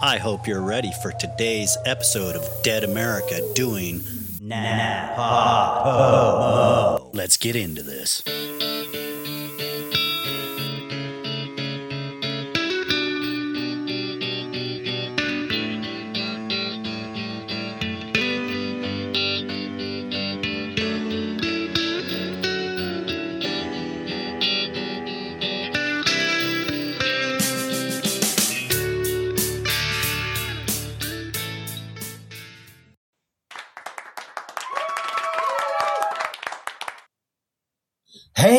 I hope you're ready for today's episode of Dead America doing Napa. Let's get into this.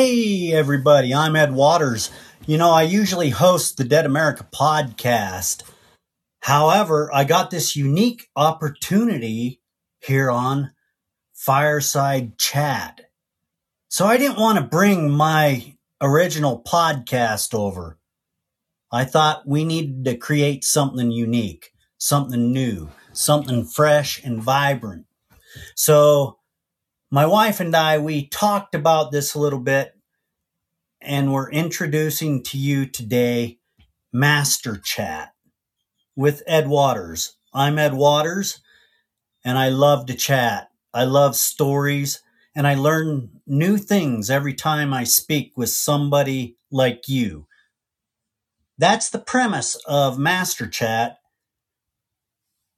Hey, everybody, I'm Ed Waters. You know, I usually host the Dead America podcast. However, I got this unique opportunity here on Fireside Chat. So I didn't want to bring my original podcast over. I thought we needed to create something unique, something new, something fresh and vibrant. So my wife and I, we talked about this a little bit, and we're introducing to you today Master Chat with Ed Waters. I'm Ed Waters, and I love to chat. I love stories, and I learn new things every time I speak with somebody like you. That's the premise of Master Chat.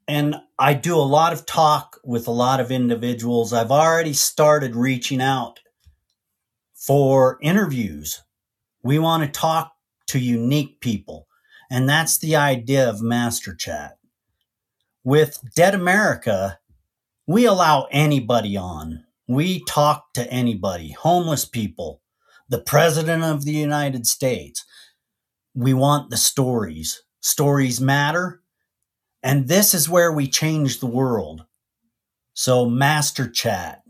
And I do a lot of talk with a lot of individuals. I've already started reaching out for interviews. We want to talk to unique people. And that's the idea of Master Chat. With Dead America, we allow anybody on. We talk to anybody, homeless people, the President of the United States. We want the stories. Stories matter and this is where we change the world. So, Master Chat.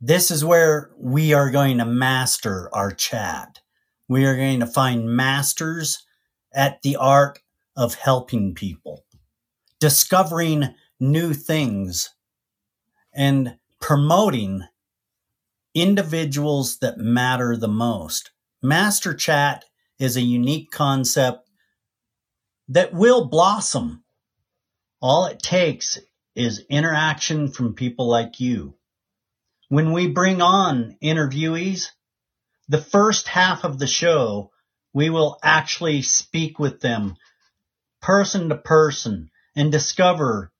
This is where we are going to master our chat. We are going to find masters at the art of helping people, discovering new things, and promoting individuals that matter the most. Master Chat is a unique concept that will blossom. All it takes is interaction from people like you. When we bring on interviewees, the first half of the show, we will actually speak with them person to person and discover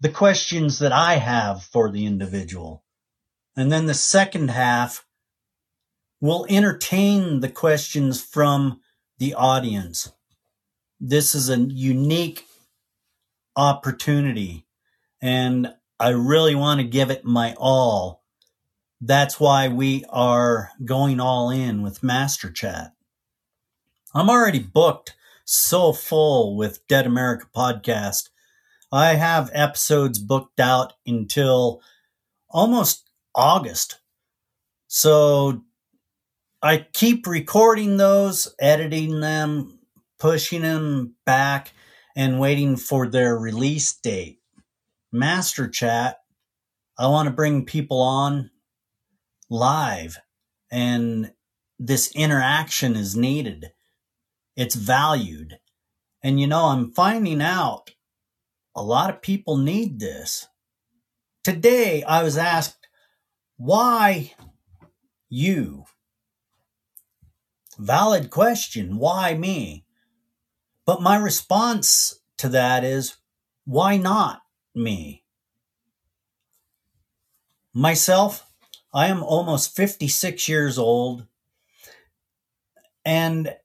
the questions that I have for the individual. And then the second half will entertain the questions from the audience this is a unique opportunity and I really want to give it my all. That's why we are going all in with Master Chat. I'm already booked so full with Dead America podcast. I have episodes booked out until almost August. So I keep recording those, editing them, pushing them back and waiting for their release date. Master Chat, I want to bring people on live and this interaction is needed. It's valued. And you know, I'm finding out a lot of people need this. Today, I was asked, why you? Valid question. Why me? But my response to that is, why not me? Myself, I am almost 56 years old and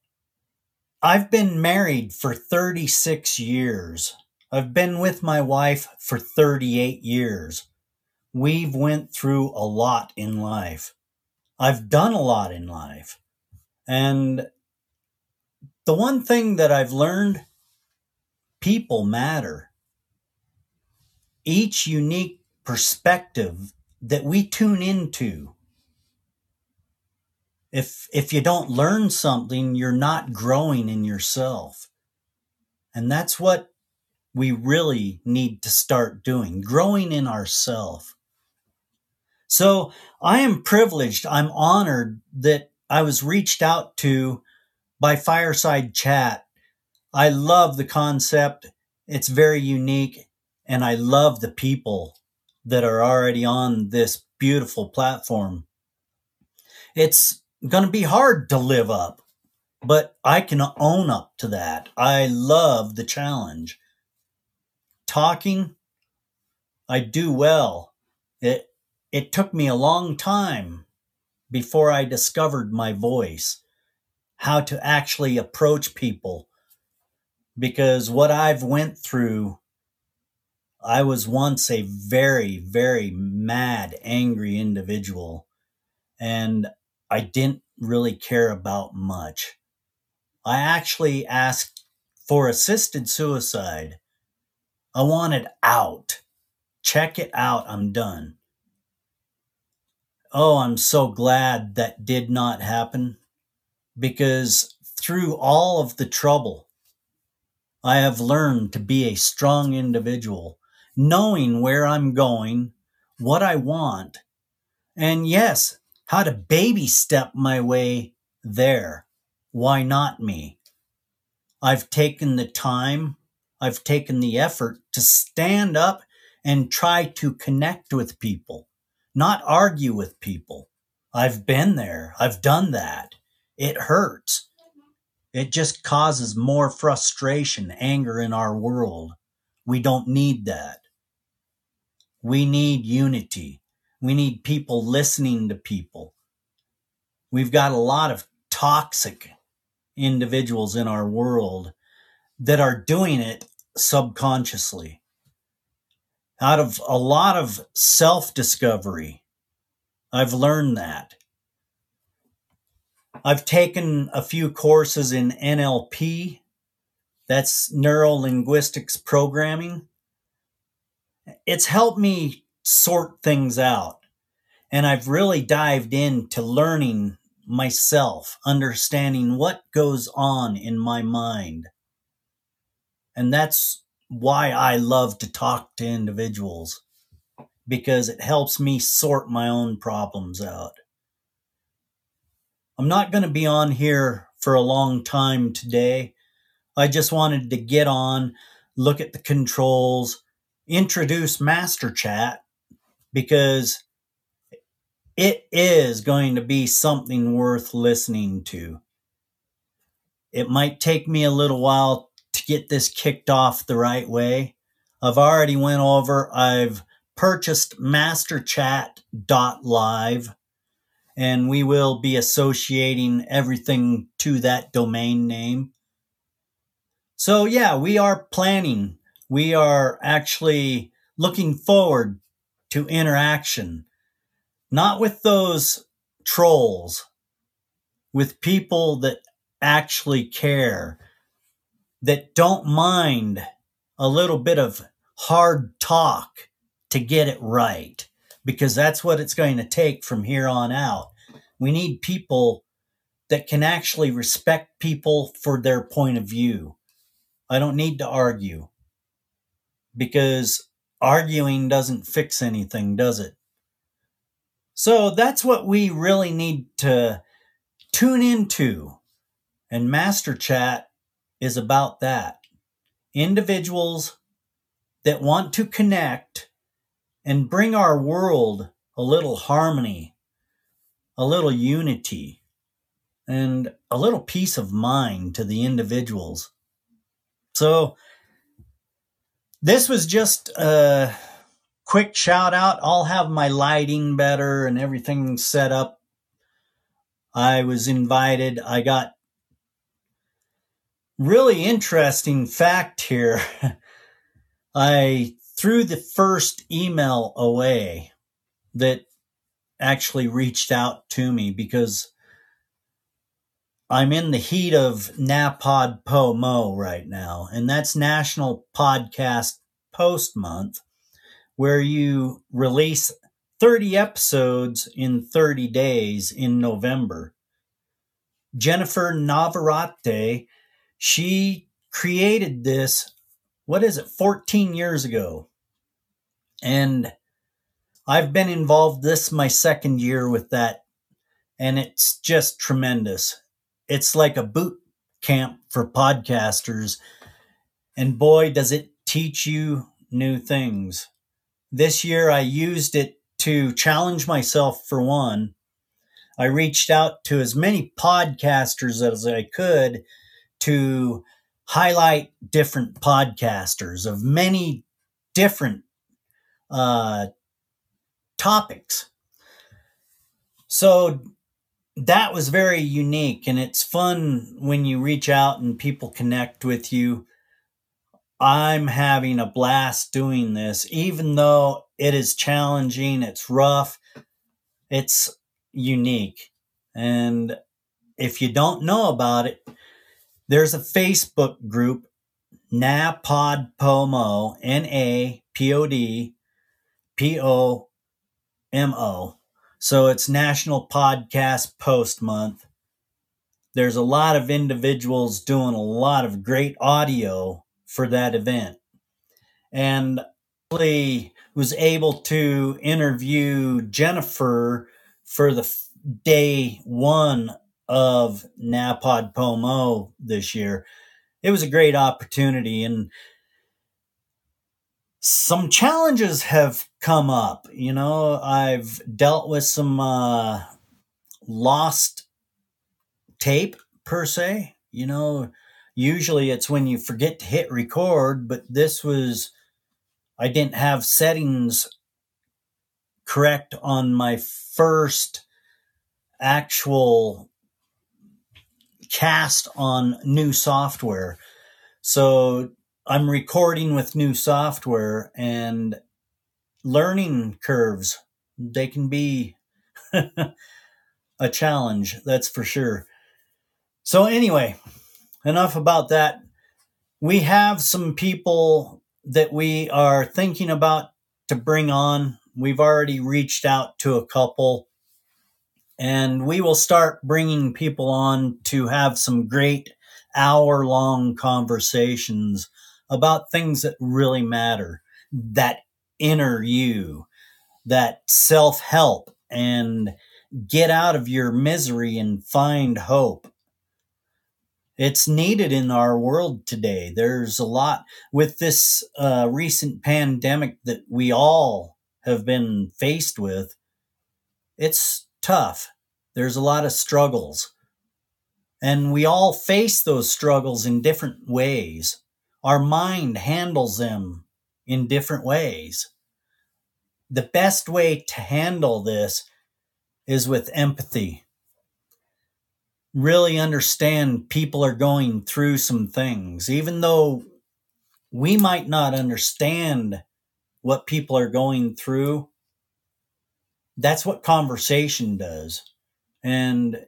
I've been married for 36 years. I've been with my wife for 38 years. We've went through a lot in life. I've done a lot in life. And the one thing that I've learned people matter. Each unique perspective that we tune into. If, if you don't learn something, you're not growing in yourself. And that's what we really need to start doing, growing in ourself. So I am privileged. I'm honored that I was reached out to by Fireside Chat. I love the concept. It's very unique. And I love the people that are already on this beautiful platform. It's going to be hard to live up, but I can own up to that. I love the challenge. Talking, I do well. It it took me a long time before I discovered my voice, how to actually approach people because what I've went through I was once a very very mad angry individual and I didn't really care about much. I actually asked for assisted suicide. I wanted out. Check it out. I'm done. Oh, I'm so glad that did not happen because through all of the trouble, I have learned to be a strong individual, knowing where I'm going, what I want, and yes, how to baby step my way there. Why not me? I've taken the time, I've taken the effort to stand up and try to connect with people, not argue with people. I've been there, I've done that. It hurts. It just causes more frustration, anger in our world. We don't need that. We need unity. We need people listening to people. We've got a lot of toxic individuals in our world that are doing it subconsciously. Out of a lot of self discovery, I've learned that. I've taken a few courses in NLP, that's neuro linguistics programming. It's helped me sort things out. And I've really dived into learning myself, understanding what goes on in my mind. And that's why I love to talk to individuals because it helps me sort my own problems out. I'm not going to be on here for a long time today. I just wanted to get on, look at the controls, introduce Master Chat, because it is going to be something worth listening to. It might take me a little while to get this kicked off the right way. I've already went over, I've purchased masterchat.live and we will be associating everything to that domain name. So yeah, we are planning. We are actually looking forward to interaction, not with those trolls, with people that actually care, that don't mind a little bit of hard talk to get it right, because that's what it's going to take from here on out. We need people that can actually respect people for their point of view. I don't need to argue because arguing doesn't fix anything, does it? So that's what we really need to tune into. And Master Chat is about that. Individuals that want to connect and bring our world a little harmony, a little unity, and a little peace of mind to the individuals. So, this was just a quick shout out. I'll have my lighting better and everything set up. I was invited. I got really interesting fact here. I threw the first email away that actually reached out to me because I'm in the heat of NAPOD POMO right now, and that's National Podcast Post Month, where you release 30 episodes in 30 days in November. Jennifer Navarrete, she created this, what is it, 14 years ago. And I've been involved this my second year with that, and it's just tremendous it's like a boot camp for podcasters. And boy, does it teach you new things. This year I used it to challenge myself for one. I reached out to as many podcasters as I could to highlight different podcasters of many different uh, topics. So that was very unique, and it's fun when you reach out and people connect with you. I'm having a blast doing this, even though it is challenging, it's rough, it's unique. And if you don't know about it, there's a Facebook group, NaPodPoMo, N A P O D P O M O. So it's National Podcast Post Month. There's a lot of individuals doing a lot of great audio for that event. And I was able to interview Jennifer for the day one of NaPod Pomo this year. It was a great opportunity and some challenges have come up. You know, I've dealt with some uh, lost tape per se. You know, usually it's when you forget to hit record, but this was, I didn't have settings correct on my first actual cast on new software. So I'm recording with new software and learning curves. They can be a challenge, that's for sure. So, anyway, enough about that. We have some people that we are thinking about to bring on. We've already reached out to a couple, and we will start bringing people on to have some great hour long conversations about things that really matter, that inner you, that self help, and get out of your misery and find hope. It's needed in our world today. There's a lot with this uh, recent pandemic that we all have been faced with. It's tough. There's a lot of struggles. And we all face those struggles in different ways. Our mind handles them in different ways. The best way to handle this is with empathy. Really understand people are going through some things, even though we might not understand what people are going through. That's what conversation does. And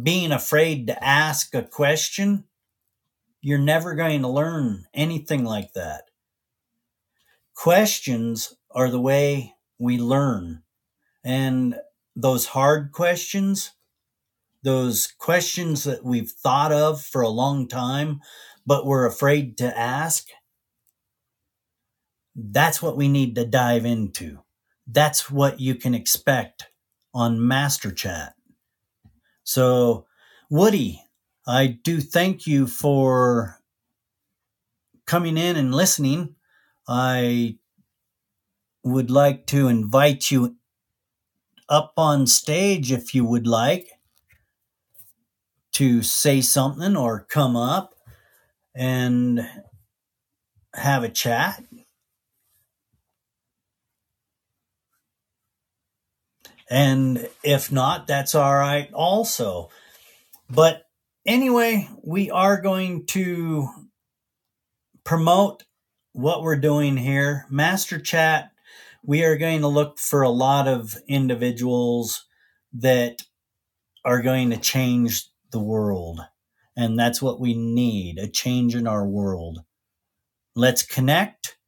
being afraid to ask a question you're never going to learn anything like that. Questions are the way we learn. And those hard questions, those questions that we've thought of for a long time, but we're afraid to ask, that's what we need to dive into. That's what you can expect on Master Chat. So, Woody, I do thank you for coming in and listening. I would like to invite you up on stage if you would like to say something or come up and have a chat. And if not, that's all right also. But anyway, we are going to promote what we're doing here. Master Chat, we are going to look for a lot of individuals that are going to change the world. And that's what we need a change in our world. Let's connect.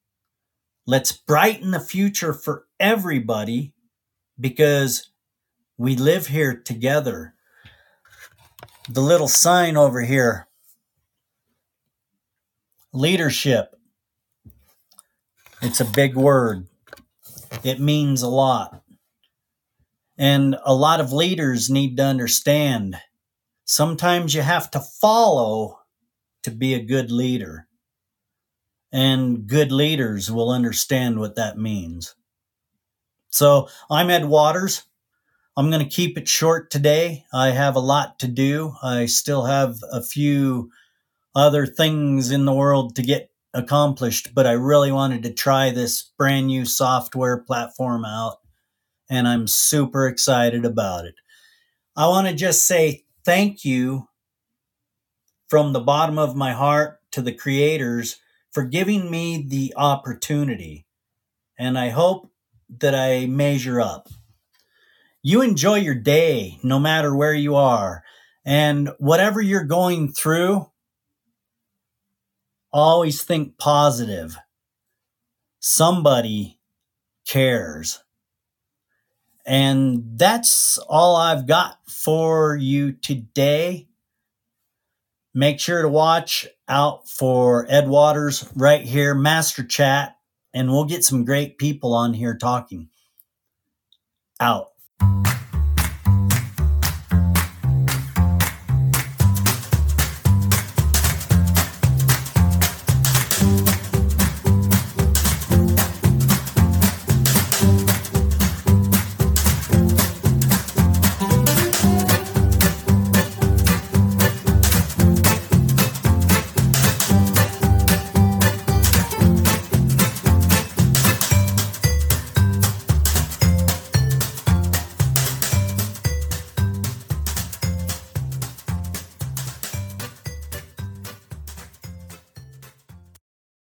Let's brighten the future for everybody because we live here together the little sign over here leadership. It's a big word, it means a lot. And a lot of leaders need to understand Sometimes you have to follow to be a good leader. And good leaders will understand what that means. So I'm Ed Waters. I'm going to keep it short today. I have a lot to do. I still have a few other things in the world to get accomplished, but I really wanted to try this brand new software platform out, and I'm super excited about it. I want to just say thank you from the bottom of my heart to the creators for giving me the opportunity, and I hope that I measure up. You enjoy your day no matter where you are, and whatever you're going through, always think positive. Somebody cares. And that's all I've got for you today. Make sure to watch out for Ed Waters right here, Master Chat, and we'll get some great people on here talking. Out. Thank you